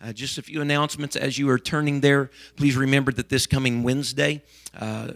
Uh, just a few announcements as you are turning there. Please remember that this coming Wednesday, uh,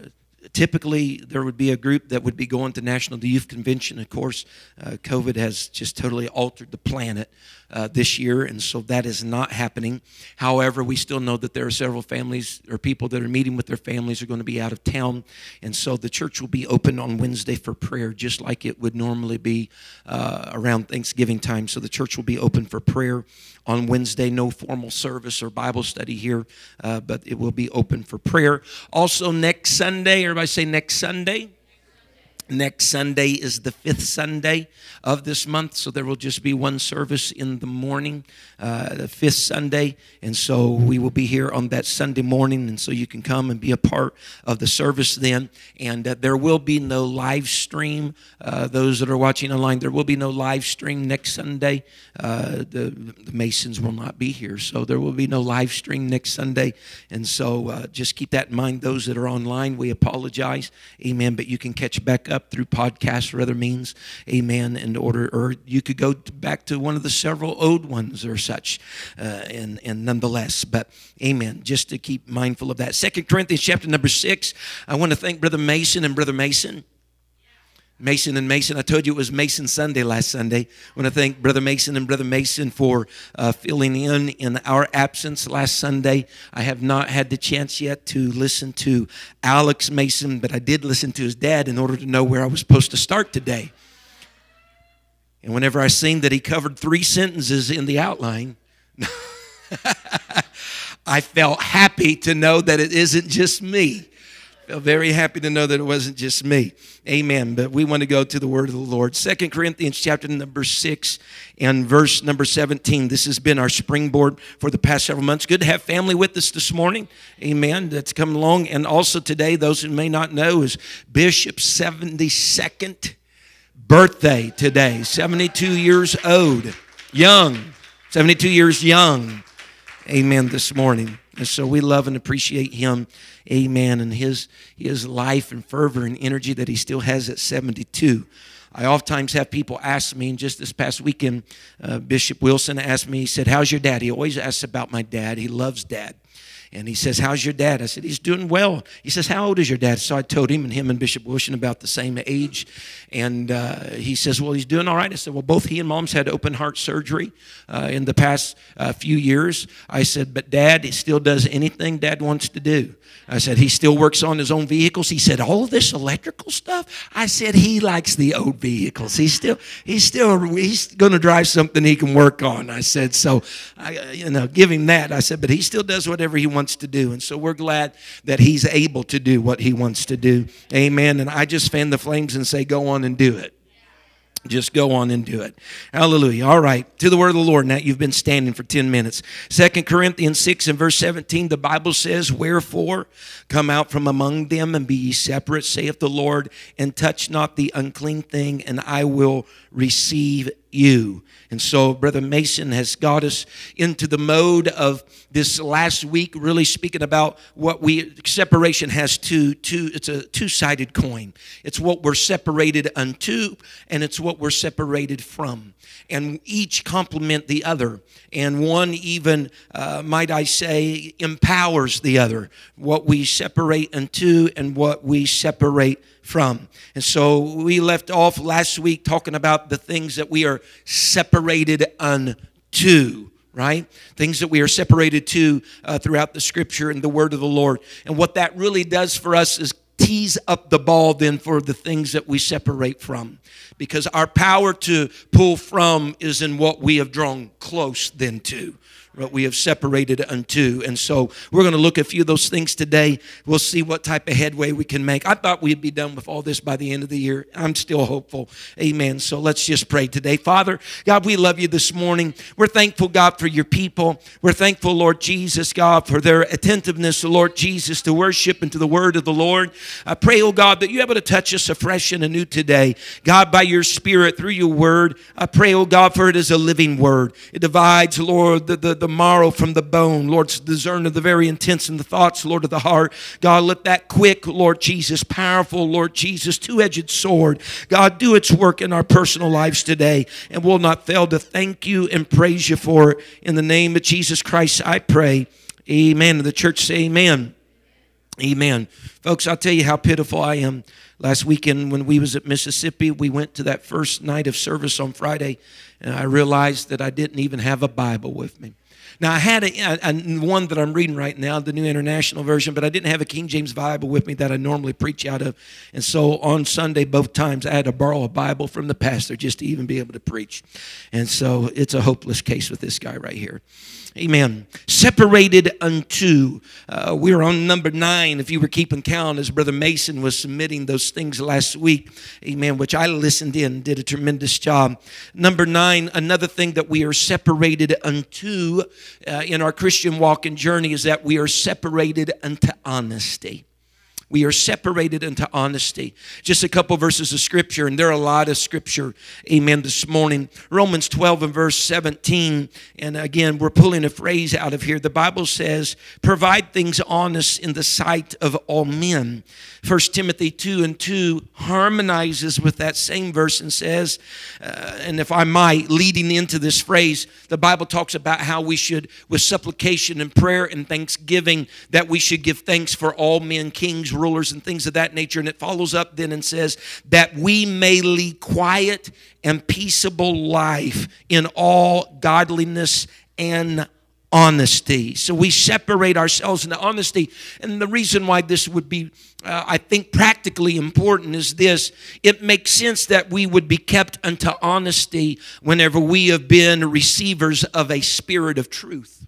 typically there would be a group that would be going to National Youth Convention. Of course, uh, COVID has just totally altered the planet uh, this year, and so that is not happening. However, we still know that there are several families or people that are meeting with their families are going to be out of town, and so the church will be open on Wednesday for prayer, just like it would normally be uh, around Thanksgiving time. So the church will be open for prayer on Wednesday. No formal service or Bible study here, uh, but it will be open for prayer. Also, next Sunday, everybody say next Sunday. Next Sunday is the fifth Sunday of this month, so there will just be one service in the morning, uh, the fifth Sunday. And so we will be here on that Sunday morning, and so you can come and be a part of the service then. And uh, there will be no live stream. Uh, those that are watching online, there will be no live stream next Sunday. Uh, the, the Masons will not be here, so there will be no live stream next Sunday. And so uh, just keep that in mind. Those that are online, we apologize. Amen. But you can catch back up through podcasts or other means. Amen. In order, or you could go back to one of the several old ones or such, uh, and and nonetheless. But amen. Just to keep mindful of that. Second Corinthians chapter number six. I want to thank Brother Mason and Brother Mason. Mason and Mason. I told you it was Mason Sunday last Sunday. I want to thank Brother Mason and Brother Mason for uh, filling in in our absence last Sunday. I have not had the chance yet to listen to Alex Mason, but I did listen to his dad in order to know where I was supposed to start today. And whenever I seen that he covered three sentences in the outline, I felt happy to know that it isn't just me very happy to know that it wasn't just me. Amen. But we want to go to the word of the Lord. Second Corinthians chapter number 6 and verse number 17. This has been our springboard for the past several months. Good to have family with us this morning. Amen. That's come along. And also today, those who may not know, is Bishop's 72nd birthday today. 72 years old. Young. 72 years young. Amen this morning. And so we love and appreciate him, amen, and his, his life and fervor and energy that he still has at 72. I oftentimes have people ask me, and just this past weekend, uh, Bishop Wilson asked me, he said, How's your dad? He always asks about my dad. He loves dad. And he says, How's your dad? I said, He's doing well. He says, How old is your dad? So I told him, and him and Bishop Wilson about the same age. And uh, he says, Well, he's doing all right. I said, Well, both he and mom's had open heart surgery uh, in the past uh, few years. I said, But dad he still does anything dad wants to do. I said, He still works on his own vehicles. He said, All this electrical stuff? I said, He likes the old vehicles. He's still, he's still, he's going to drive something he can work on. I said, So, I, you know, give him that. I said, But he still does whatever he wants to do. And so we're glad that he's able to do what he wants to do. Amen. And I just fan the flames and say, Go on and do it. Just go on and do it. Hallelujah. All right. To the word of the Lord. Now you've been standing for 10 minutes. Second Corinthians 6 and verse 17, the Bible says, Wherefore come out from among them and be ye separate, saith the Lord, and touch not the unclean thing, and I will receive you. And so, Brother Mason has got us into the mode of this last week, really speaking about what we separation has two, two it's a two-sided coin. It's what we're separated unto, and it's what we're separated from. And each complement the other. And one even, uh, might I say, empowers the other. What we separate unto and what we separate from. And so we left off last week talking about the things that we are separated unto right? Things that we are separated to uh, throughout the scripture and the word of the Lord. And what that really does for us is tease up the ball then for the things that we separate from. Because our power to pull from is in what we have drawn close then to what we have separated unto. And so we're going to look at a few of those things today. We'll see what type of headway we can make. I thought we'd be done with all this by the end of the year. I'm still hopeful. Amen. So let's just pray today. Father, God, we love you this morning. We're thankful, God, for your people. We're thankful, Lord Jesus, God, for their attentiveness, Lord Jesus, to worship and to the word of the Lord. I pray, oh God, that you're able to touch us afresh and anew today. God, by your spirit, through your word, I pray, oh God, for it is a living word. It divides, Lord, the, the, the marrow from the bone. Lord, discern of the very intents and the thoughts, Lord, of the heart. God, let that quick, Lord Jesus, powerful, Lord Jesus, two edged sword, God, do its work in our personal lives today. And we'll not fail to thank you and praise you for it. In the name of Jesus Christ, I pray. Amen. The church say, Amen. Amen. Folks, I'll tell you how pitiful I am. Last weekend when we was at Mississippi, we went to that first night of service on Friday, and I realized that I didn't even have a Bible with me. Now, I had a, a, one that I'm reading right now, the New International Version, but I didn't have a King James Bible with me that I normally preach out of. And so on Sunday, both times, I had to borrow a Bible from the pastor just to even be able to preach. And so it's a hopeless case with this guy right here. Amen. Separated unto. Uh, we're on number nine, if you were keeping count, as Brother Mason was submitting those things last week. Amen. Which I listened in, did a tremendous job. Number nine, another thing that we are separated unto uh, in our Christian walk and journey is that we are separated unto honesty. We are separated into honesty. Just a couple verses of scripture, and there are a lot of scripture, amen, this morning. Romans 12 and verse 17. And again, we're pulling a phrase out of here. The Bible says, provide things honest in the sight of all men. First Timothy 2 and 2 harmonizes with that same verse and says, uh, and if I might, leading into this phrase, the Bible talks about how we should, with supplication and prayer and thanksgiving, that we should give thanks for all men, kings, rulers, and things of that nature. And it follows up then and says, that we may lead quiet and peaceable life in all godliness and honesty. So we separate ourselves into honesty. And the reason why this would be, uh, I think, practically important is this it makes sense that we would be kept unto honesty whenever we have been receivers of a spirit of truth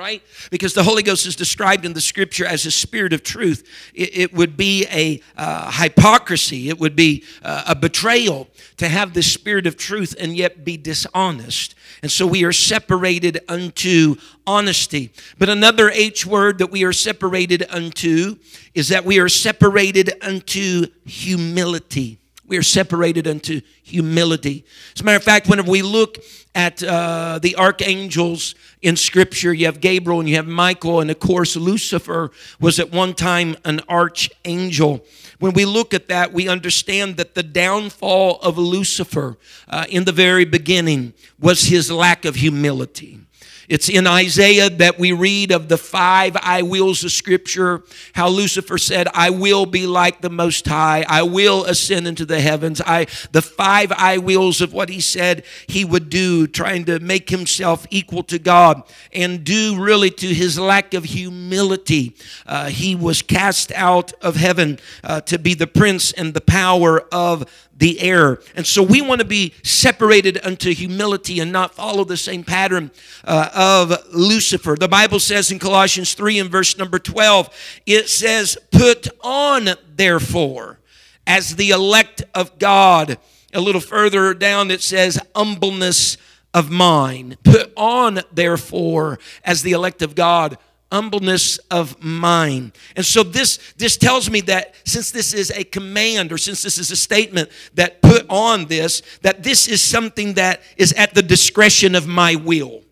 right? Because the Holy Ghost is described in the scripture as a spirit of truth. It, it would be a uh, hypocrisy, it would be uh, a betrayal to have the spirit of truth and yet be dishonest. And so we are separated unto honesty. But another H word that we are separated unto is that we are separated unto humility. We are separated unto humility. As a matter of fact, whenever we look at uh, the archangels in Scripture, you have Gabriel and you have Michael, and of course, Lucifer was at one time an archangel. When we look at that, we understand that the downfall of Lucifer uh, in the very beginning was his lack of humility. It's in Isaiah that we read of the five I wills of Scripture, how Lucifer said, I will be like the Most High. I will ascend into the heavens. I, the five I wills of what he said he would do, trying to make himself equal to God and due really to his lack of humility. Uh, he was cast out of heaven uh, to be the prince and the power of the air. And so we want to be separated unto humility and not follow the same pattern uh, of Lucifer. The Bible says in Colossians 3 and verse number 12, it says, Put on, therefore, as the elect of God. A little further down, it says, Humbleness of mind. Put on, therefore, as the elect of God humbleness of mind. And so this this tells me that since this is a command or since this is a statement that put on this that this is something that is at the discretion of my will.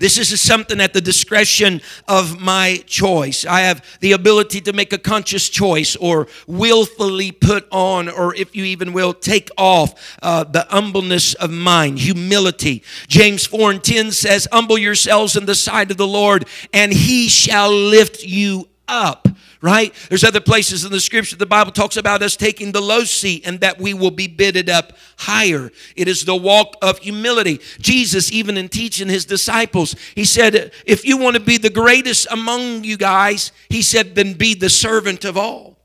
This is something at the discretion of my choice. I have the ability to make a conscious choice or willfully put on, or if you even will, take off uh, the humbleness of mind, humility. James 4 and 10 says, Humble yourselves in the sight of the Lord, and he shall lift you up right? There's other places in the scripture the Bible talks about us taking the low seat and that we will be bidded up higher. It is the walk of humility. Jesus, even in teaching his disciples, he said, If you want to be the greatest among you guys, he said, then be the servant of all.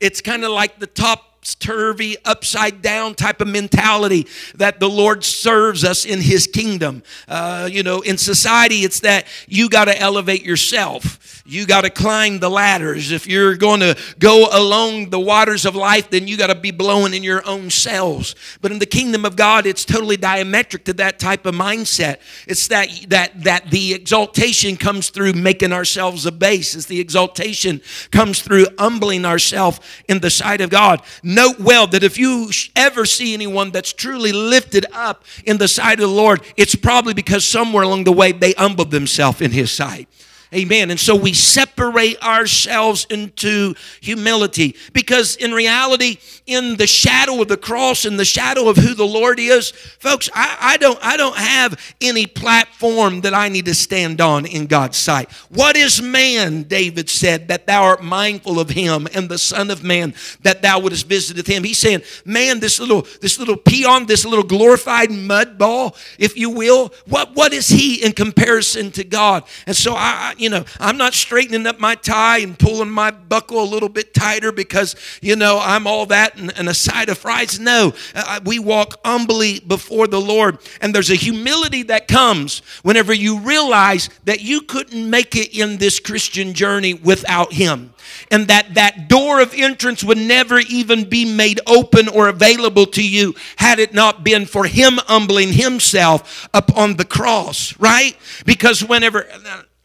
It's kind of like the top turvy, upside down type of mentality that the Lord serves us in His kingdom. Uh, you know, in society, it's that you got to elevate yourself. You got to climb the ladders. If you're going to go along the waters of life, then you got to be blowing in your own cells. But in the kingdom of God, it's totally diametric to that type of mindset. It's that that that the exaltation comes through making ourselves a base. As the exaltation comes through humbling ourselves in the sight of God. Note well that if you ever see anyone that's truly lifted up in the sight of the Lord, it's probably because somewhere along the way they humbled themselves in His sight. Amen. And so we separate ourselves into humility because in reality, in the shadow of the cross, in the shadow of who the Lord is, folks, I, I, don't I don't have any platform that I need to stand on in God's sight. What is man, David said, that thou art mindful of him, and the Son of Man that thou wouldst visit him? He's saying, Man, this little, this little peon, this little glorified mud ball, if you will, what, what is he in comparison to God? And so I you know, I'm not straightening up my tie and pulling my buckle a little bit tighter because, you know, I'm all that and, and a side of fries. No, uh, we walk humbly before the Lord. And there's a humility that comes whenever you realize that you couldn't make it in this Christian journey without Him and that that door of entrance would never even be made open or available to you had it not been for him humbling himself upon the cross right because whenever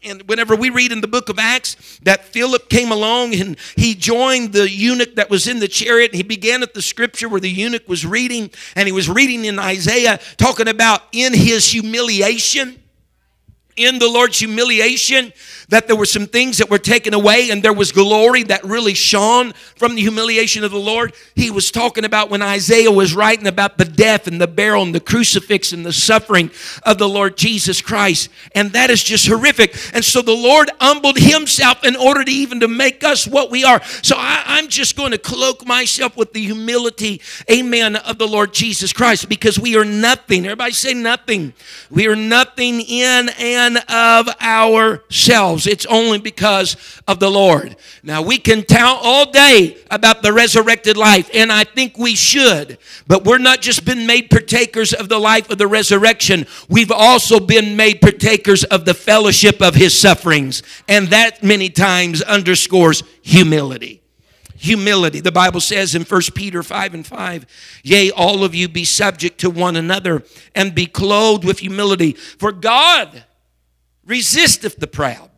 and whenever we read in the book of Acts that Philip came along and he joined the eunuch that was in the chariot, and he began at the scripture where the eunuch was reading, and he was reading in Isaiah, talking about in his humiliation in the Lord's humiliation, that there were some things that were taken away and there was glory that really shone from the humiliation of the Lord. He was talking about when Isaiah was writing about the death and the burial and the crucifix and the suffering of the Lord Jesus Christ. And that is just horrific. And so the Lord humbled himself in order to even to make us what we are. So I, am just going to cloak myself with the humility, amen, of the Lord Jesus Christ because we are nothing. Everybody say nothing. We are nothing in and of ourselves. It's only because of the Lord. Now, we can tout all day about the resurrected life, and I think we should, but we're not just been made partakers of the life of the resurrection, we've also been made partakers of the fellowship of his sufferings, and that many times underscores humility humility. The Bible says in 1 Peter 5 and 5, Yea, all of you be subject to one another and be clothed with humility. For God resisteth the proud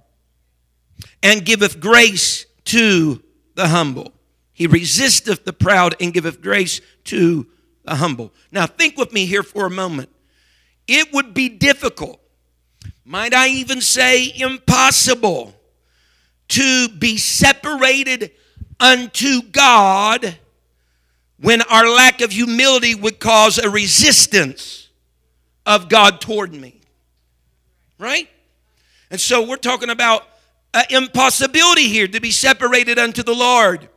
and giveth grace to the humble. He resisteth the proud and giveth grace to the humble. Now, think with me here for a moment. It would be difficult, might I even say impossible, to be separated unto God when our lack of humility would cause a resistance of God toward me. Right? And so we're talking about an impossibility here to be separated unto the Lord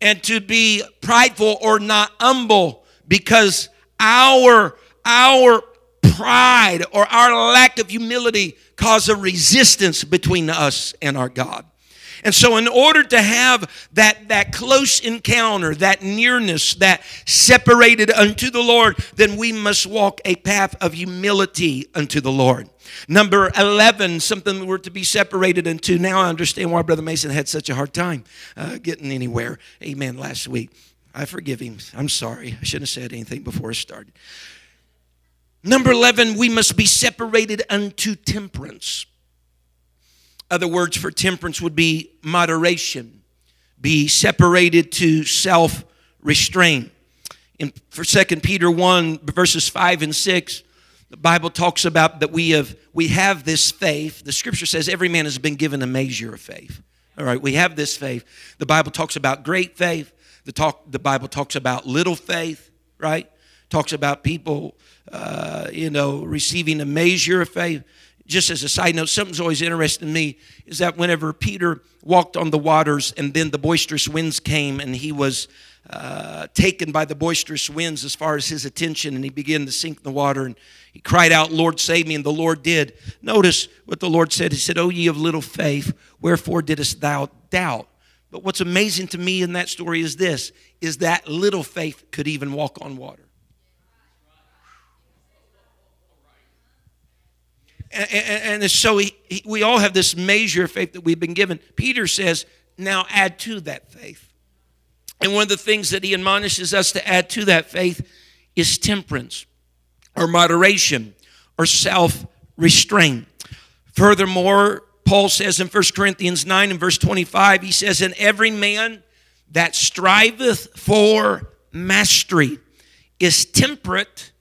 and to be prideful or not humble because our our pride or our lack of humility cause a resistance between us and our God. And so, in order to have that, that close encounter, that nearness, that separated unto the Lord, then we must walk a path of humility unto the Lord. Number 11, something we're to be separated into. Now I understand why Brother Mason had such a hard time uh, getting anywhere. Amen. Last week. I forgive him. I'm sorry. I shouldn't have said anything before I started. Number 11, we must be separated unto temperance. Other words for temperance would be moderation, be separated to self restraint. In for 2 Peter 1, verses 5 and 6, the Bible talks about that we have we have this faith. The scripture says every man has been given a measure of faith. All right, we have this faith. The Bible talks about great faith. The talk the Bible talks about little faith, right? Talks about people uh, you know, receiving a measure of faith just as a side note, something's always interested me is that whenever Peter walked on the waters and then the boisterous winds came and he was uh, taken by the boisterous winds as far as his attention and he began to sink in the water and he cried out, Lord, save me, and the Lord did. Notice what the Lord said. He said, O ye of little faith, wherefore didst thou doubt? But what's amazing to me in that story is this is that little faith could even walk on water. And, and, and so he, he, we all have this measure of faith that we've been given. Peter says, now add to that faith. And one of the things that he admonishes us to add to that faith is temperance or moderation or self restraint. Furthermore, Paul says in 1 Corinthians 9 and verse 25, he says, And every man that striveth for mastery is temperate,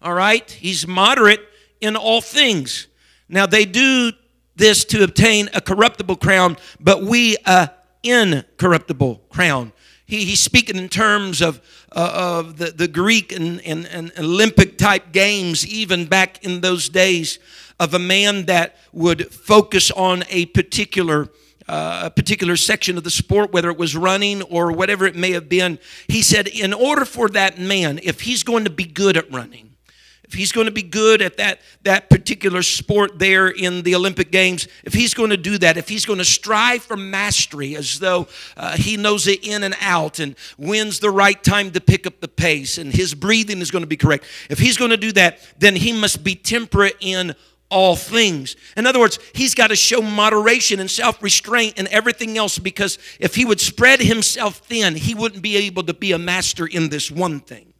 all right? He's moderate in all things. Now, they do this to obtain a corruptible crown, but we a incorruptible crown. He, he's speaking in terms of, uh, of the, the Greek and, and, and Olympic type games, even back in those days, of a man that would focus on a particular uh, a particular section of the sport, whether it was running or whatever it may have been. He said, in order for that man, if he's going to be good at running, if he's going to be good at that, that particular sport there in the Olympic Games, if he's going to do that, if he's going to strive for mastery as though uh, he knows it in and out and when's the right time to pick up the pace and his breathing is going to be correct, if he's going to do that, then he must be temperate in all things. In other words, he's got to show moderation and self restraint and everything else because if he would spread himself thin, he wouldn't be able to be a master in this one thing.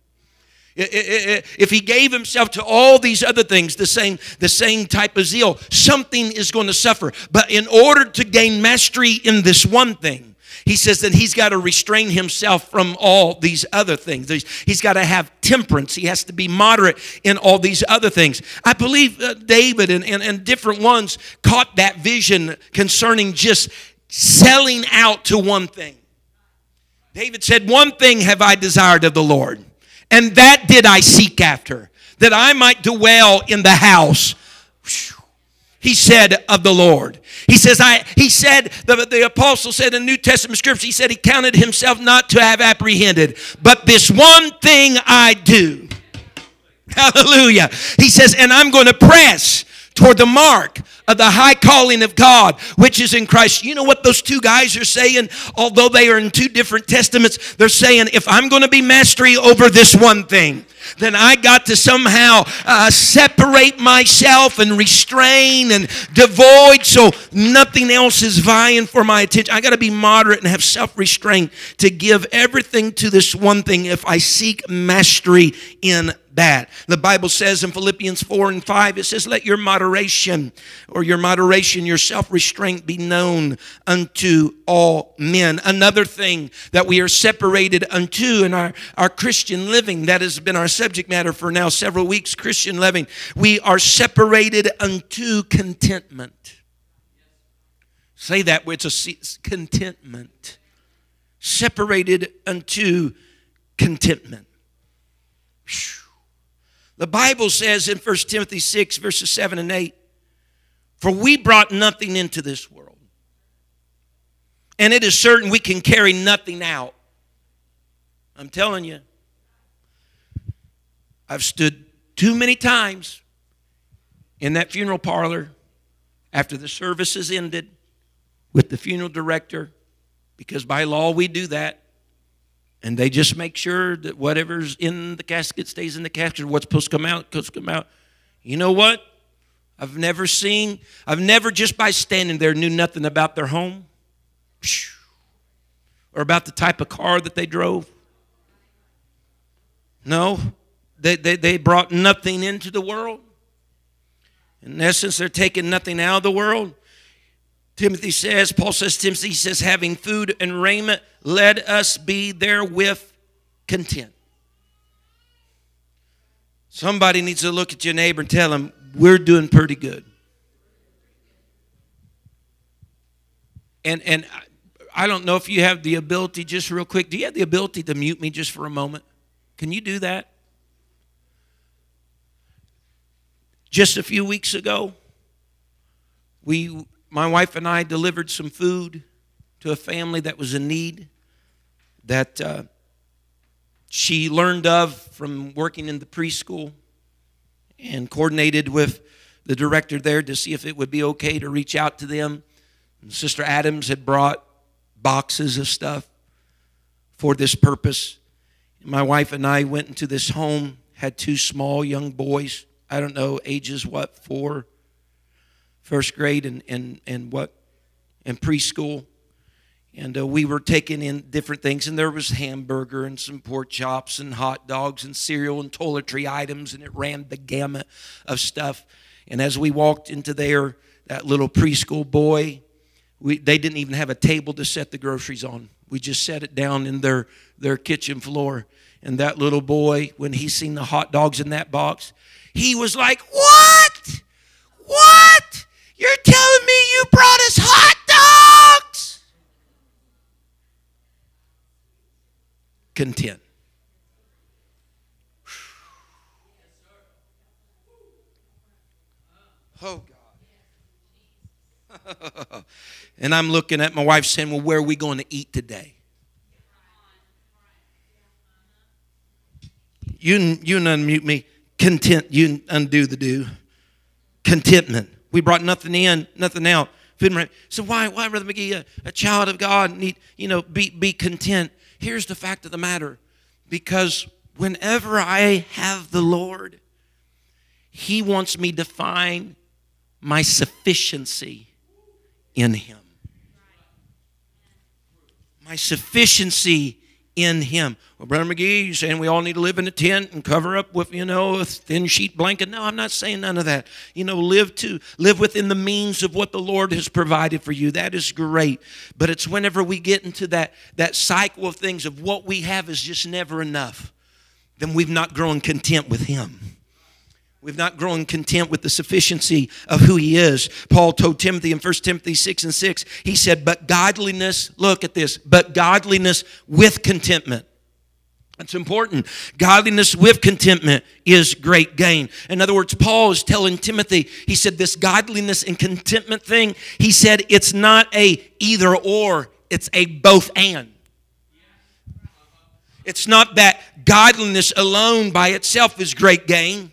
If he gave himself to all these other things, the same, the same type of zeal, something is going to suffer. But in order to gain mastery in this one thing, he says that he's got to restrain himself from all these other things. He's got to have temperance. He has to be moderate in all these other things. I believe uh, David and, and, and different ones caught that vision concerning just selling out to one thing. David said, One thing have I desired of the Lord and that did I seek after, that I might dwell in the house. He said of the Lord. He says, I, he said, the, the apostle said in New Testament scripture, he said he counted himself not to have apprehended, but this one thing I do. Hallelujah. He says, and I'm going to press toward the mark of the high calling of God, which is in Christ. You know what those two guys are saying? Although they are in two different testaments, they're saying, if I'm going to be mastery over this one thing, then I got to somehow uh, separate myself and restrain and devoid so nothing else is vying for my attention. I got to be moderate and have self restraint to give everything to this one thing if I seek mastery in that. The Bible says in Philippians 4 and 5, it says, Let your moderation or your moderation, your self restraint be known unto all men. Another thing that we are separated unto in our, our Christian living, that has been our subject matter for now several weeks Christian living, we are separated unto contentment. Say that, it's a contentment. Separated unto contentment. Whew. The Bible says in 1 Timothy 6, verses 7 and 8, For we brought nothing into this world, and it is certain we can carry nothing out. I'm telling you, I've stood too many times in that funeral parlor after the service has ended with the funeral director, because by law we do that and they just make sure that whatever's in the casket stays in the casket. What's supposed to come out, supposed to come out. You know what? I've never seen, I've never just by standing there knew nothing about their home or about the type of car that they drove. No, they, they, they brought nothing into the world. In essence, they're taking nothing out of the world. Timothy says, Paul says, Timothy says, having food and raiment, let us be therewith content. Somebody needs to look at your neighbor and tell him, we're doing pretty good. And, and I don't know if you have the ability, just real quick, do you have the ability to mute me just for a moment? Can you do that? Just a few weeks ago, we my wife and I delivered some food to a family that was in need that uh, she learned of from working in the preschool and coordinated with the director there to see if it would be okay to reach out to them. And Sister Adams had brought boxes of stuff for this purpose. My wife and I went into this home, had two small young boys. I don't know, ages what, four, first grade and, and, and what, and preschool. And uh, we were taking in different things, and there was hamburger and some pork chops and hot dogs and cereal and toiletry items, and it ran the gamut of stuff. And as we walked into there, that little preschool boy, we, they didn't even have a table to set the groceries on. We just set it down in their, their kitchen floor. And that little boy, when he seen the hot dogs in that box, he was like, What? What? You're telling me you brought us hot dogs? Content. Oh, God. and I'm looking at my wife saying, Well, where are we going to eat today? You, you unmute me. Content. You undo the do. Contentment. We brought nothing in, nothing out. So why, why, Brother McGee, a, a child of God need, you know, be, be content? Here's the fact of the matter. Because whenever I have the Lord, He wants me to find my sufficiency in Him. My sufficiency in him. Well, Brother McGee, you saying we all need to live in a tent and cover up with, you know, a thin sheet blanket? No, I'm not saying none of that. You know, live to live within the means of what the Lord has provided for you. That is great. But it's whenever we get into that that cycle of things of what we have is just never enough, then we've not grown content with him. We've not grown content with the sufficiency of who he is. Paul told Timothy in 1 Timothy 6 and 6, he said, But godliness, look at this, but godliness with contentment. That's important. Godliness with contentment is great gain. In other words, Paul is telling Timothy, he said, This godliness and contentment thing, he said, it's not a either or, it's a both and. It's not that godliness alone by itself is great gain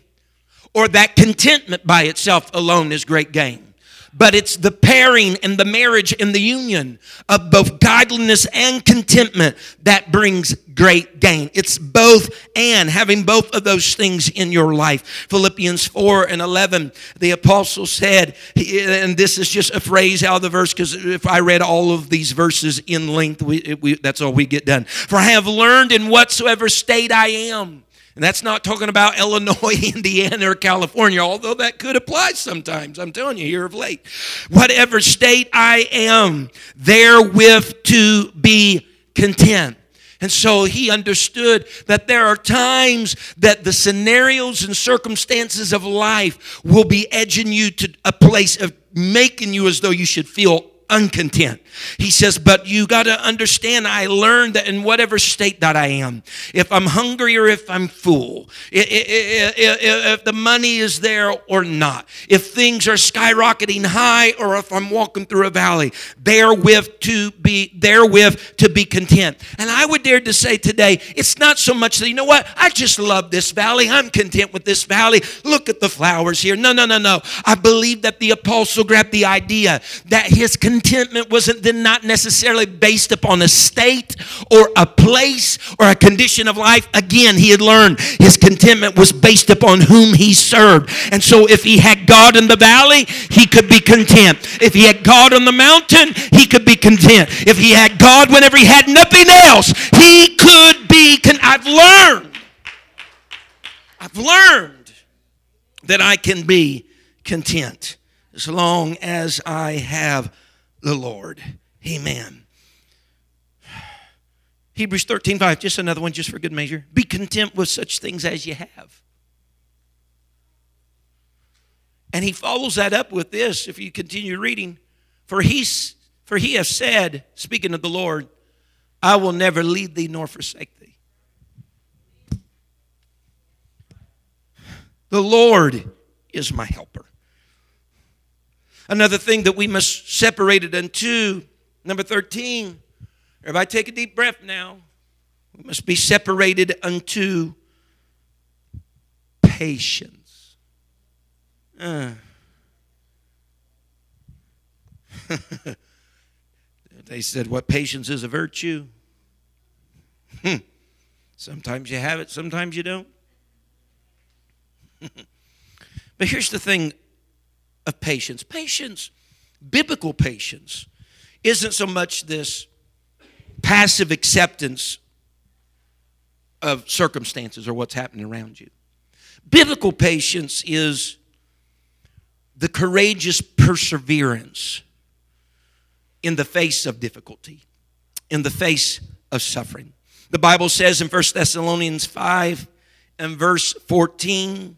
or that contentment by itself alone is great gain. But it's the pairing and the marriage and the union of both godliness and contentment that brings great gain. It's both and having both of those things in your life. Philippians 4 and 11, the apostle said, and this is just a phrase out of the verse because if I read all of these verses in length, we, we, that's all we get done. For I have learned in whatsoever state I am and that's not talking about Illinois, Indiana, or California, although that could apply sometimes. I'm telling you here of late. Whatever state I am, therewith to be content. And so he understood that there are times that the scenarios and circumstances of life will be edging you to a place of making you as though you should feel uncontent. He says, But you got to understand, I learned that in whatever state that I am, if I'm hungry or if I'm full, if the money is there or not, if things are skyrocketing high or if I'm walking through a valley, therewith to be, therewith to be content. And I would dare to say today, it's not so much that, you know what, I just love this valley. I'm content with this valley. Look at the flowers here. No, no, no, no. I believe that the apostle grabbed the idea that his contentment wasn't then not necessarily based upon a state or a place or a condition of life. Again, he had learned his contentment was based upon whom he served. And so if he had God in the valley, he could be content. If he had God on the mountain, he could be content. If he had God whenever he had nothing else, he could be content. I've learned. I've learned that I can be content as long as I have the Lord. Amen. Hebrews 13, 5, just another one, just for good measure. Be content with such things as you have. And he follows that up with this, if you continue reading. For, he's, for he has said, speaking of the Lord, I will never leave thee nor forsake thee. The Lord is my helper. Another thing that we must separate it into, number 13. Everybody take a deep breath now. We must be separated unto patience. Uh. They said, What patience is a virtue? Hmm. Sometimes you have it, sometimes you don't. but here's the thing of patience patience, biblical patience, isn't so much this passive acceptance of circumstances or what's happening around you. Biblical patience is the courageous perseverance in the face of difficulty, in the face of suffering. The Bible says in 1 Thessalonians 5 and verse 14,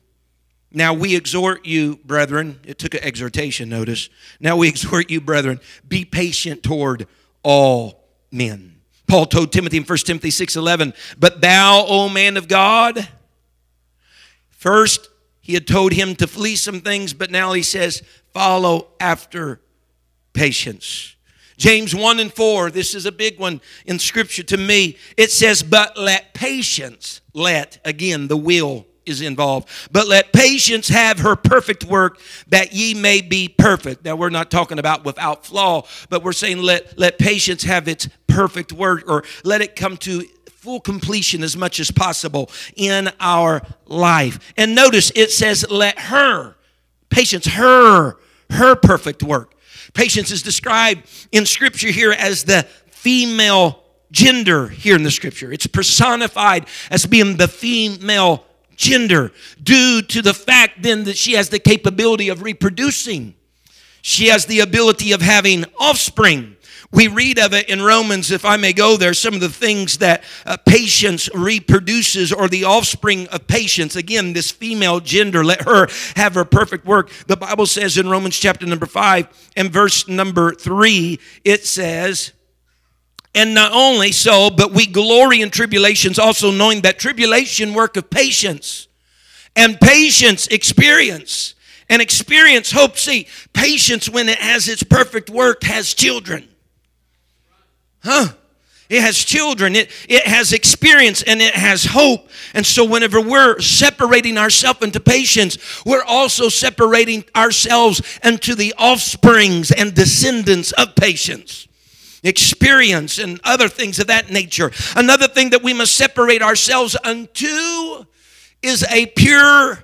now we exhort you, brethren, it took an exhortation notice. Now we exhort you, brethren, be patient toward all men. Paul told Timothy in 1 Timothy 6:11, "But thou, O man of God, first he had told him to flee some things, but now he says, follow after patience. James 1 and 4, this is a big one in scripture to me. It says, But let patience, let, again, the will is involved. But let patience have her perfect work that ye may be perfect. Now we're not talking about without flaw, but we're saying let let patience have its perfect work or let it come to full completion as much as possible in our life. And notice it says let her patience her her perfect work. Patience is described in scripture here as the female gender here in the scripture. It's personified as being the female gender due to the fact then that she has the capability of reproducing. She has the ability of having offspring. We read of it in Romans, if I may go there, some of the things that uh, patience reproduces or the offspring of patience. Again, this female gender, let her have her perfect work. The Bible says in Romans chapter number 5 and verse number 3, it says, and not only so, but we glory in tribulations, also knowing that tribulation work of patience, and patience experience, and experience hope. See, patience, when it has its perfect work, has children. Huh? It has children, it, it has experience, and it has hope. And so, whenever we're separating ourselves into patience, we're also separating ourselves into the offsprings and descendants of patience experience and other things of that nature. Another thing that we must separate ourselves unto is a pure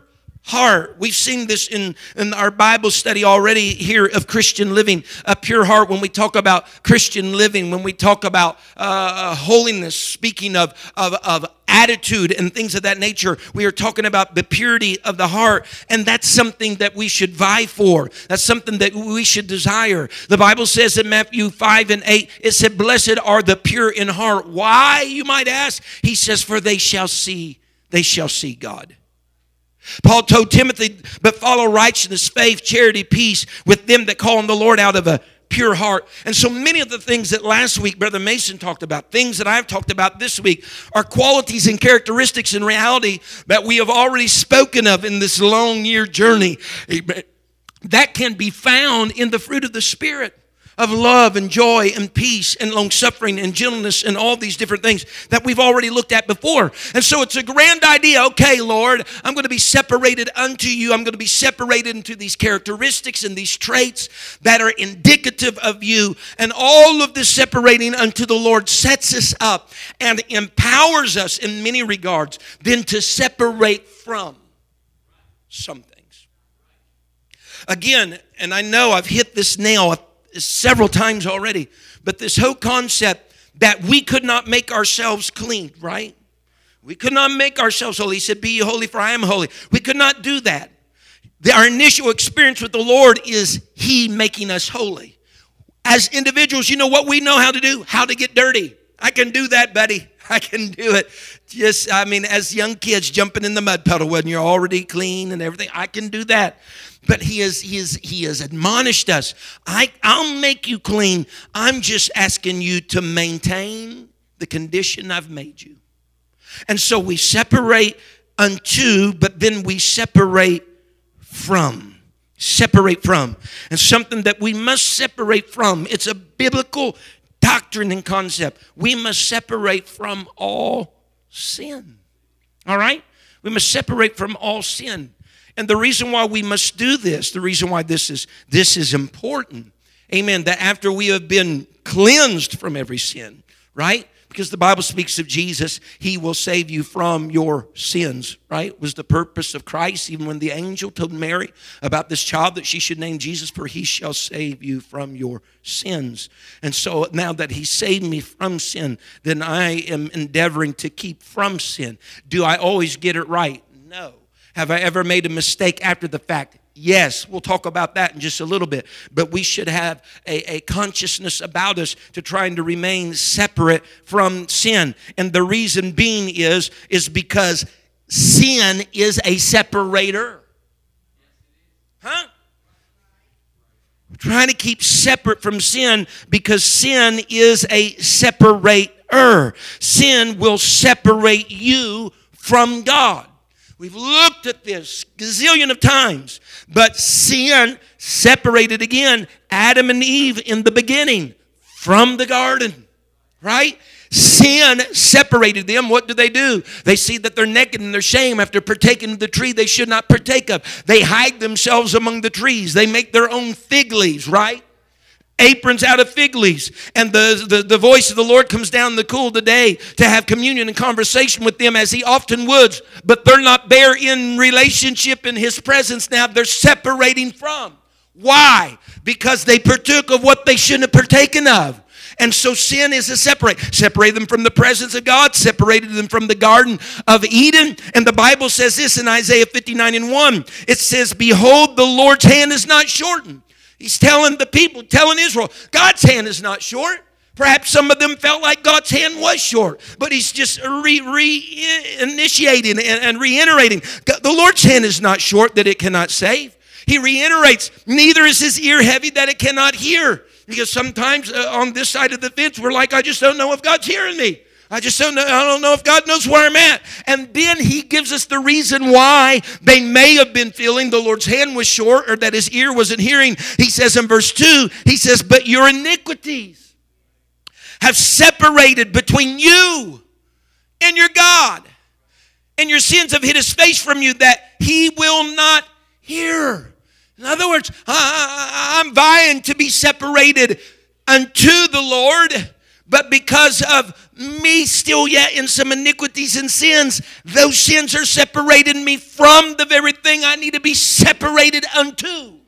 heart. We've seen this in, in our Bible study already here of Christian living. A pure heart, when we talk about Christian living, when we talk about uh, holiness, speaking of, of, of attitude and things of that nature, we are talking about the purity of the heart. And that's something that we should vie for. That's something that we should desire. The Bible says in Matthew 5 and 8, it said, Blessed are the pure in heart. Why, you might ask? He says, For they shall see, they shall see God. Paul told Timothy, but follow righteousness, faith, charity, peace with them that call on the Lord out of a pure heart. And so many of the things that last week Brother Mason talked about, things that I've talked about this week, are qualities and characteristics in reality that we have already spoken of in this long year journey. That can be found in the fruit of the Spirit of love and joy and peace and long suffering and gentleness and all these different things that we've already looked at before. And so it's a grand idea. Okay, Lord, I'm going to be separated unto you. I'm going to be separated into these characteristics and these traits that are indicative of you. And all of this separating unto the Lord sets us up and empowers us in many regards then to separate from some things. Again, and I know I've hit this nail several times already, but this whole concept that we could not make ourselves clean, right? We could not make ourselves holy. He said, Be ye holy, for I am holy. We could not do that. The, our initial experience with the Lord is He making us holy. As individuals, you know what we know how to do? How to get dirty. I can do that, buddy. I can do it. Just, I mean, as young kids jumping in the mud puddle when you're already clean and everything, I can do that. But he is, he is, he has admonished us. I, I'll make you clean. I'm just asking you to maintain the condition I've made you. And so we separate unto, but then we separate from. Separate from. And something that we must separate from. It's a biblical doctrine and concept. We must separate from all sin. All right? We must separate from all sin. And the reason why we must do this, the reason why this is this is important, amen, that after we have been cleansed from every sin, right? Because the Bible speaks of Jesus, He will save you from your sins, right? Was the purpose of Christ, even when the angel told Mary about this child that she should name Jesus, for He shall save you from your sins. And so now that He saved me from sin, then I am endeavoring to keep from sin. Do I always get it right? No. Have I ever made a mistake after the fact? Yes, we'll talk about that in just a little bit. But we should have a, a, consciousness about us to trying to remain separate from sin. And the reason being is, is because sin is a separator. Huh? trying to keep separate from sin because sin is a separator. Sin will separate you from God. We've looked at this gazillion of times, but sin separated again Adam and Eve in the beginning from the garden, right? Sin separated them. What do they do? They see that they're naked and they're shame after partaking of the tree they should not partake of. They hide themselves among the trees. They make their own fig leaves, right? Aprons out of fig leaves. And the, the, the voice of the Lord comes down in the cool of the day to have communion and conversation with them as he often would, but they're not there in relationship in his presence now. They're separating from. Why? Because they partook of what they shouldn't have partaken of. And so sin is a separate. Separated them from the presence of God, separated them from the Garden of Eden. And the Bible says this in Isaiah 59 and 1. It says, Behold, the Lord's hand is not shortened He's telling the people, telling Israel, God's hand is not short. Perhaps some of them felt like God's hand was short, but he's just re, re initiating and, and reiterating. The Lord's hand is not short that it cannot save. He reiterates, neither is his ear heavy that it cannot hear. Because sometimes uh, on this side of the fence, we're like, I just don't know if God's hearing me. I just don't know. I don't know if God knows where I'm at. And then he gives us the reason why they may have been feeling the Lord's hand was short or that his ear wasn't hearing. He says in verse 2, he says, But your iniquities have separated between you and your God, and your sins have hid his face from you that he will not hear. In other words, I'm vying to be separated unto the Lord but because of me still yet in some iniquities and sins, those sins are separating me from the very thing I need to be separated unto.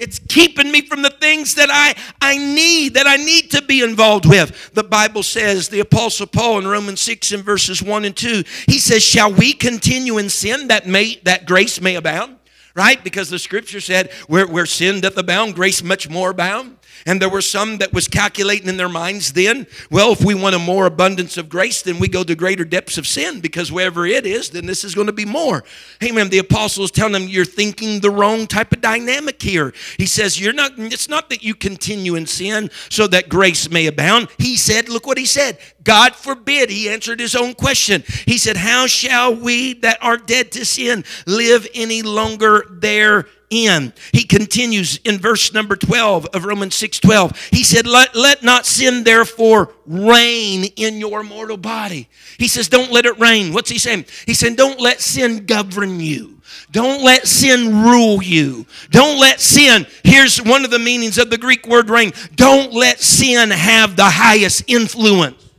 It's keeping me from the things that I, I need, that I need to be involved with. The Bible says, the Apostle Paul in Romans 6 and verses 1 and 2, he says, Shall we continue in sin that may that grace may abound? Right? Because the scripture said, where, where sin doth abound, grace much more abound. And there were some that was calculating in their minds then, well, if we want a more abundance of grace, then we go to greater depths of sin because wherever it is, then this is going to be more. Hey, man, the apostle is telling them you're thinking the wrong type of dynamic here. He says, You're not, it's not that you continue in sin so that grace may abound. He said, Look what he said. God forbid. He answered his own question. He said, How shall we that are dead to sin live any longer there? In. He continues in verse number 12 of Romans 6 12. He said, let, let not sin therefore reign in your mortal body. He says, Don't let it reign. What's he saying? He said, Don't let sin govern you. Don't let sin rule you. Don't let sin, here's one of the meanings of the Greek word reign. Don't let sin have the highest influence.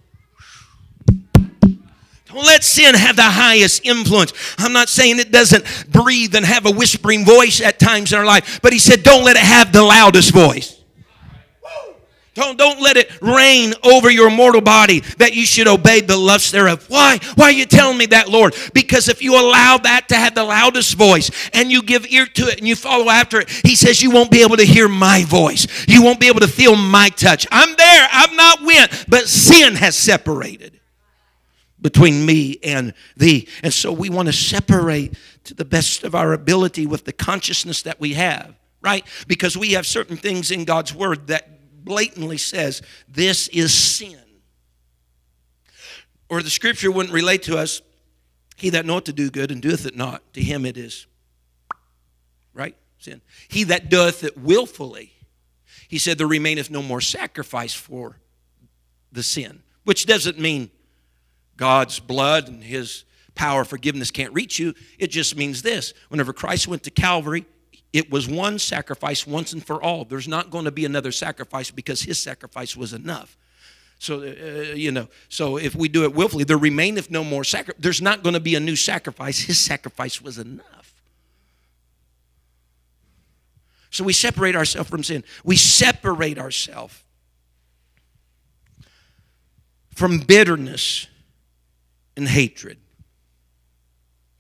Don't let sin have the highest influence. I'm not saying it doesn't breathe and have a whispering voice at times in our life, but he said, don't let it have the loudest voice. Don't, don't let it reign over your mortal body that you should obey the lusts thereof. Why? Why are you telling me that, Lord? Because if you allow that to have the loudest voice and you give ear to it and you follow after it, he says you won't be able to hear my voice. You won't be able to feel my touch. I'm there. I've not went, but sin has separated between me and thee. And so we want to separate to the best of our ability with the consciousness that we have, right? Because we have certain things in God's word that blatantly says this is sin. Or the scripture wouldn't relate to us, he that knoweth to do good and doeth it not, to him it is. Right? Sin. He that doeth it willfully, he said, there remaineth no more sacrifice for the sin. Which doesn't mean God's blood and his power of forgiveness can't reach you. It just means this whenever Christ went to Calvary, It was one sacrifice once and for all. There's not going to be another sacrifice because his sacrifice was enough. So, uh, you know, so if we do it willfully, there remaineth no more sacrifice. There's not going to be a new sacrifice. His sacrifice was enough. So we separate ourselves from sin. We separate ourselves from bitterness and hatred.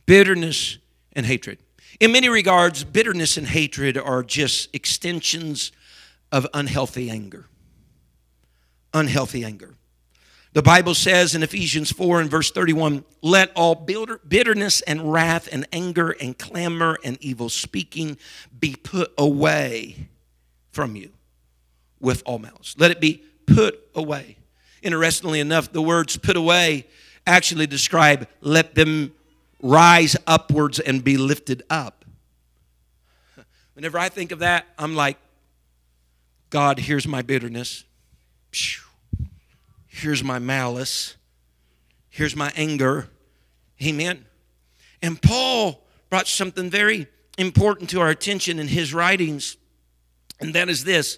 Bitterness and hatred. In many regards, bitterness and hatred are just extensions of unhealthy anger. Unhealthy anger. The Bible says in Ephesians 4 and verse 31 let all bitterness and wrath and anger and clamor and evil speaking be put away from you with all malice. Let it be put away. Interestingly enough, the words put away actually describe let them rise upwards and be lifted up. Whenever I think of that, I'm like, God, here's my bitterness. Here's my malice. Here's my anger. Amen. And Paul brought something very important to our attention in his writings, and that is this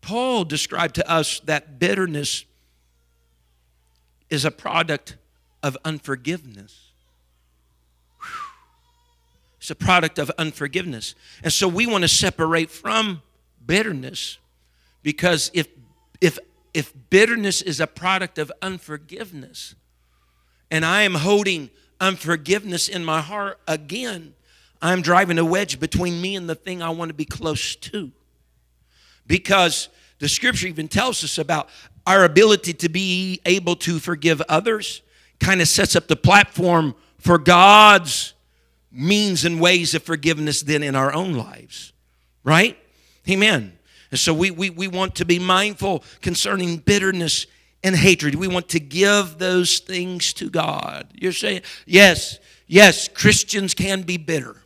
Paul described to us that bitterness is a product of unforgiveness. It's a product of unforgiveness. And so we want to separate from bitterness because if, if, if bitterness is a product of unforgiveness and I am holding unforgiveness in my heart again, I'm driving a wedge between me and the thing I want to be close to. Because the scripture even tells us about our ability to be able to forgive others kind of sets up the platform for God's means and ways of forgiveness then in our own lives. Right? Amen. And so we, we, we want to be mindful concerning bitterness and hatred. We want to give those things to God. You're saying, yes, yes, Christians can be bitter.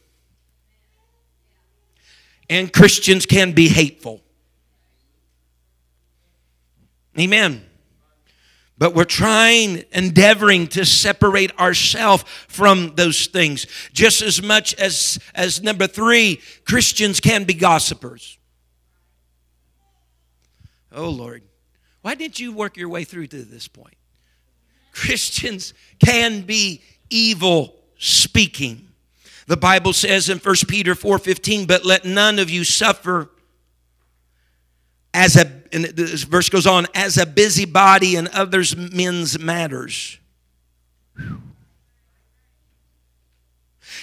And Christians can be hateful. Amen. But we're trying, endeavoring to separate ourselves from those things. Just as much as, as number three, Christians can be gossipers. Oh, Lord. Why didn't you work your way through to this point? Christians can be evil speaking. The Bible says in 1 Peter 4:15, "But let none of you suffer as a and this verse goes on as a busybody in others men's matters.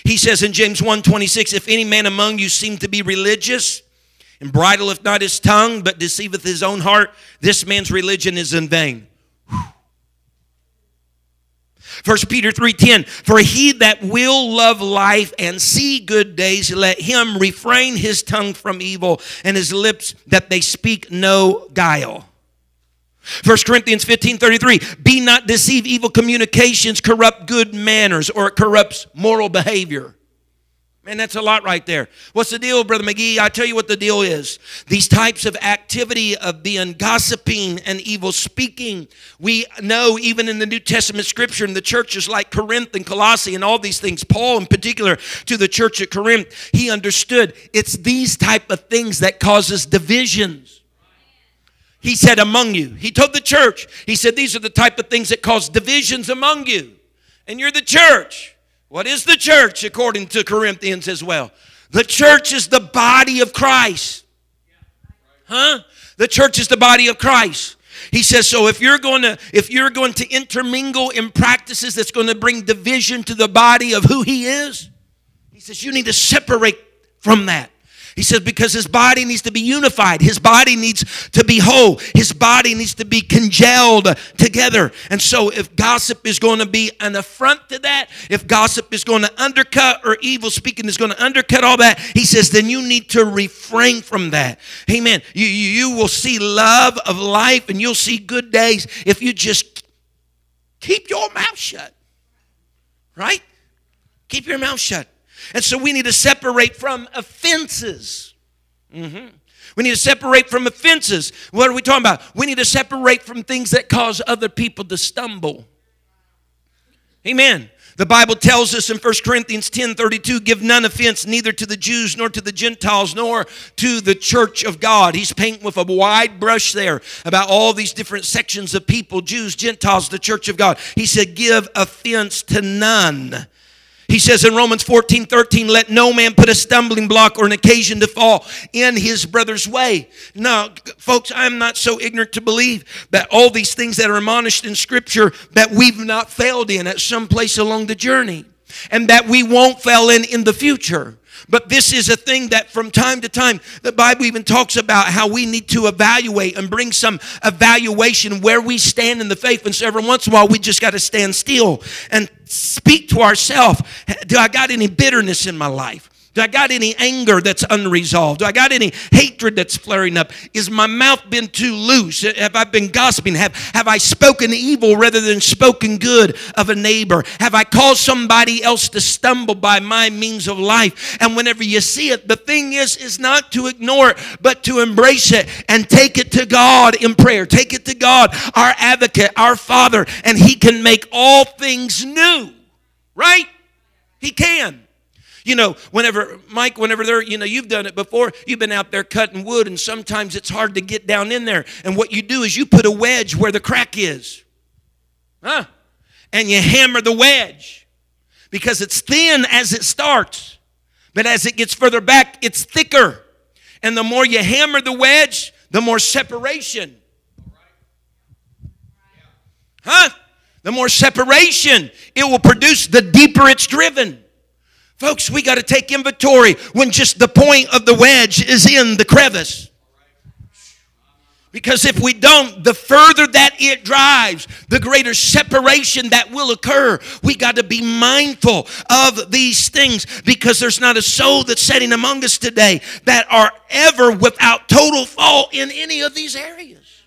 He says in james 1.26 if any man among you seem to be religious and bridleth not his tongue but deceiveth his own heart this man's religion is in vain First Peter 3:10 For he that will love life and see good days let him refrain his tongue from evil and his lips that they speak no guile. 1 Corinthians 15 33, be not deceived, evil communications corrupt good manners or it corrupts moral behavior. Man, that's a lot right there. What's the deal, Brother McGee? I tell you what the deal is. These types of activity of being gossiping and evil speaking, we know even in the New Testament scripture in the churches like Corinth and Colossae and all these things, Paul in particular to the church at Corinth, he understood it's these type of things that causes divisions. He said among you. He told the church, he said these are the type of things that cause divisions among you. And you're the church. What is the church according to Corinthians as well? The church is the body of Christ. Huh? The church is the body of Christ. He says so if you're going to if you're going to intermingle in practices that's going to bring division to the body of who he is, he says you need to separate from that. He says, because his body needs to be unified. His body needs to be whole. His body needs to be congealed together. And so, if gossip is going to be an affront to that, if gossip is going to undercut or evil speaking is going to undercut all that, he says, then you need to refrain from that. Amen. You, you will see love of life and you'll see good days if you just keep your mouth shut. Right? Keep your mouth shut. And so we need to separate from offenses. Mm-hmm. We need to separate from offenses. What are we talking about? We need to separate from things that cause other people to stumble. Amen. The Bible tells us in 1 Corinthians 10 32, give none offense neither to the Jews nor to the Gentiles nor to the church of God. He's painting with a wide brush there about all these different sections of people Jews, Gentiles, the church of God. He said, give offense to none. He says in Romans 14 13, let no man put a stumbling block or an occasion to fall in his brother's way. Now, folks, I'm not so ignorant to believe that all these things that are admonished in Scripture that we've not failed in at some place along the journey and that we won't fail in in the future. But this is a thing that from time to time, the Bible even talks about how we need to evaluate and bring some evaluation where we stand in the faith. And so every once in a while, we just got to stand still and speak to ourselves Do I got any bitterness in my life? Do I got any anger that's unresolved? Do I got any hatred that's flaring up? Is my mouth been too loose? Have I been gossiping? Have, have I spoken evil rather than spoken good of a neighbor? Have I caused somebody else to stumble by my means of life? And whenever you see it, the thing is, is not to ignore it, but to embrace it and take it to God in prayer. Take it to God, our advocate, our Father, and He can make all things new. Right? He can. You know, whenever, Mike, whenever they're, you know, you've done it before, you've been out there cutting wood, and sometimes it's hard to get down in there. And what you do is you put a wedge where the crack is. Huh? And you hammer the wedge because it's thin as it starts, but as it gets further back, it's thicker. And the more you hammer the wedge, the more separation. Huh? The more separation it will produce, the deeper it's driven. Folks, we got to take inventory when just the point of the wedge is in the crevice. Because if we don't, the further that it drives, the greater separation that will occur. We got to be mindful of these things because there's not a soul that's sitting among us today that are ever without total fault in any of these areas.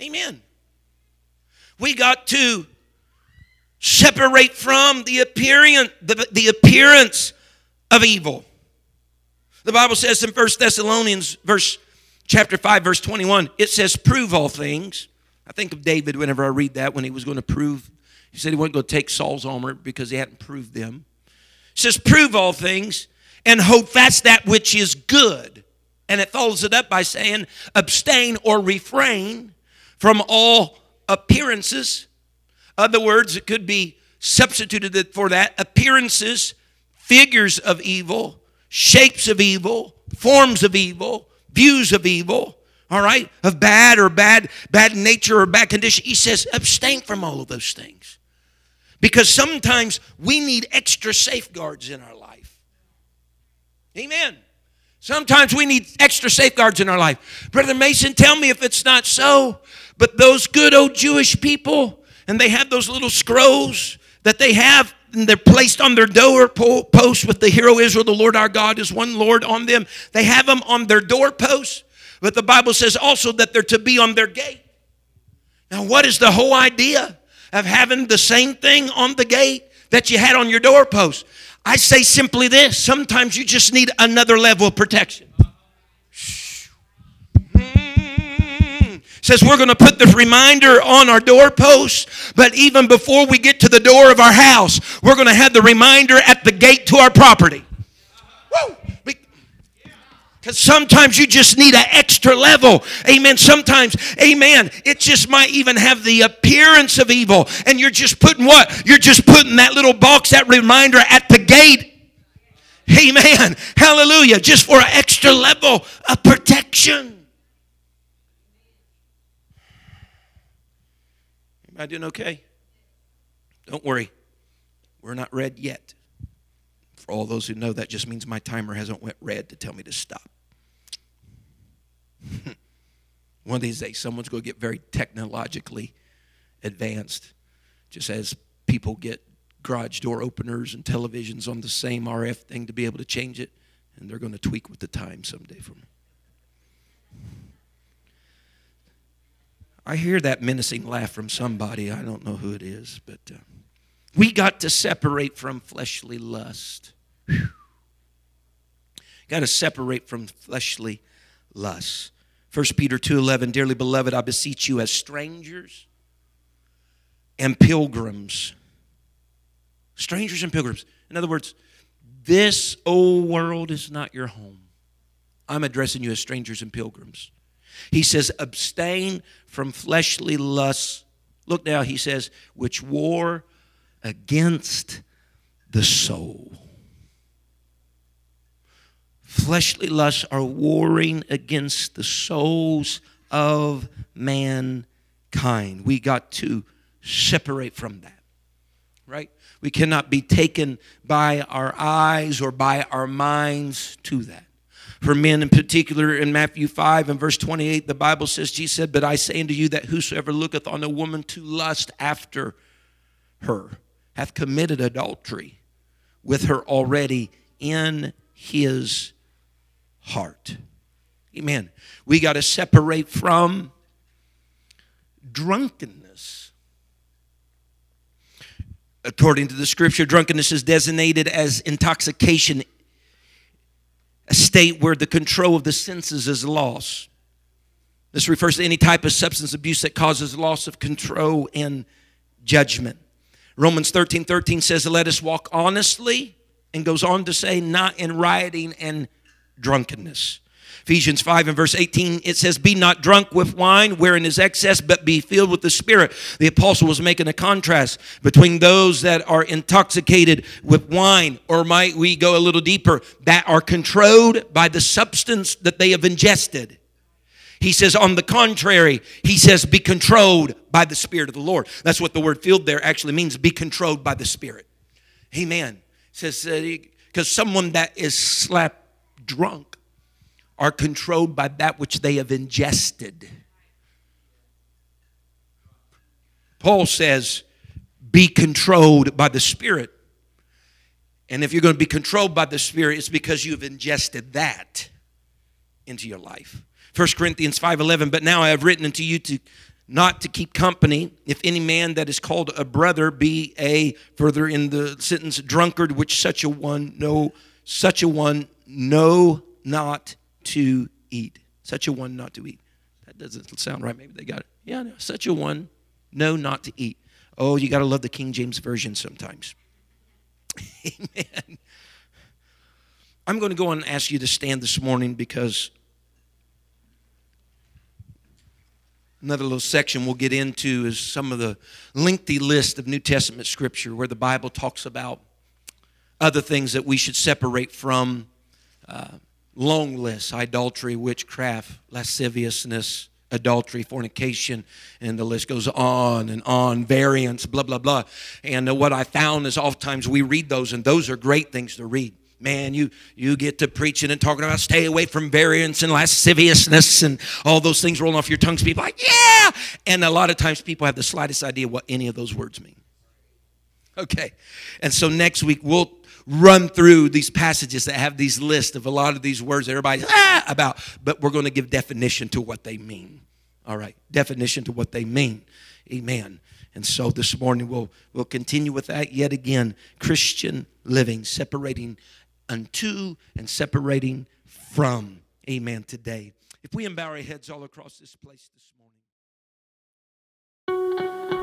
Amen. We got to separate from the appearance, the, the appearance of evil. The Bible says in 1 Thessalonians verse chapter 5 verse 21 it says prove all things. I think of David whenever I read that when he was going to prove he said he wasn't going to take Saul's armor because he hadn't proved them. It says prove all things and hold fast that which is good. And it follows it up by saying abstain or refrain from all appearances other words, it could be substituted for that appearances, figures of evil, shapes of evil, forms of evil, views of evil, all right, of bad or bad, bad nature or bad condition. He says, abstain from all of those things. Because sometimes we need extra safeguards in our life. Amen. Sometimes we need extra safeguards in our life. Brother Mason, tell me if it's not so, but those good old Jewish people, and they have those little scrolls that they have and they're placed on their door posts with the hero Israel, the Lord our God is one Lord on them. They have them on their doorposts, but the Bible says also that they're to be on their gate. Now, what is the whole idea of having the same thing on the gate that you had on your doorpost? I say simply this sometimes you just need another level of protection. Says we're going to put the reminder on our doorpost, but even before we get to the door of our house, we're going to have the reminder at the gate to our property. Because sometimes you just need an extra level. Amen. Sometimes, amen, it just might even have the appearance of evil. And you're just putting what? You're just putting that little box, that reminder at the gate. Amen. Hallelujah. Just for an extra level of protection. I doing okay? Don't worry. We're not red yet. For all those who know, that just means my timer hasn't went red to tell me to stop. One of these days, someone's going to get very technologically advanced, just as people get garage door openers and televisions on the same RF thing to be able to change it, and they're going to tweak with the time someday for me. I hear that menacing laugh from somebody. I don't know who it is, but uh, we got to separate from fleshly lust. Got to separate from fleshly lust. 1 Peter 2:11 Dearly beloved I beseech you as strangers and pilgrims. Strangers and pilgrims. In other words, this old world is not your home. I'm addressing you as strangers and pilgrims. He says, abstain from fleshly lusts. Look now, he says, which war against the soul. Fleshly lusts are warring against the souls of mankind. We got to separate from that, right? We cannot be taken by our eyes or by our minds to that. For men in particular, in Matthew 5 and verse 28, the Bible says, Jesus said, But I say unto you that whosoever looketh on a woman to lust after her hath committed adultery with her already in his heart. Amen. We got to separate from drunkenness. According to the scripture, drunkenness is designated as intoxication, a state where the control of the senses is lost. This refers to any type of substance abuse that causes loss of control and judgment. Romans 13 13 says, Let us walk honestly, and goes on to say, not in rioting and drunkenness. Ephesians 5 and verse 18, it says, Be not drunk with wine, wherein is excess, but be filled with the Spirit. The apostle was making a contrast between those that are intoxicated with wine, or might we go a little deeper, that are controlled by the substance that they have ingested. He says, on the contrary, he says, be controlled by the Spirit of the Lord. That's what the word filled there actually means, be controlled by the Spirit. Amen. Says, because uh, someone that is slap drunk are controlled by that which they have ingested. Paul says, be controlled by the Spirit. And if you're going to be controlled by the Spirit, it's because you've ingested that into your life. 1 Corinthians 5:11 but now I have written unto you to not to keep company if any man that is called a brother be a further in the sentence drunkard which such a one no such a one know not to eat. Such a one not to eat. That doesn't sound right. Maybe they got it. Yeah no, such a one no, not to eat. Oh you got to love the King James version sometimes. Amen. I'm going to go and ask you to stand this morning because Another little section we'll get into is some of the lengthy list of New Testament scripture where the Bible talks about other things that we should separate from. Uh, long list idolatry, witchcraft, lasciviousness, adultery, fornication, and the list goes on and on, variance, blah, blah, blah. And uh, what I found is oftentimes we read those, and those are great things to read man, you you get to preaching and talking about stay away from variance and lasciviousness and all those things rolling off your tongues. People like, yeah. And a lot of times people have the slightest idea what any of those words mean. Okay. And so next week we'll run through these passages that have these lists of a lot of these words everybody's ah, about, but we're going to give definition to what they mean. All right. Definition to what they mean. Amen. And so this morning we'll we'll continue with that yet again. Christian living, separating unto and separating from. Amen. Today. If we embow our heads all across this place this morning.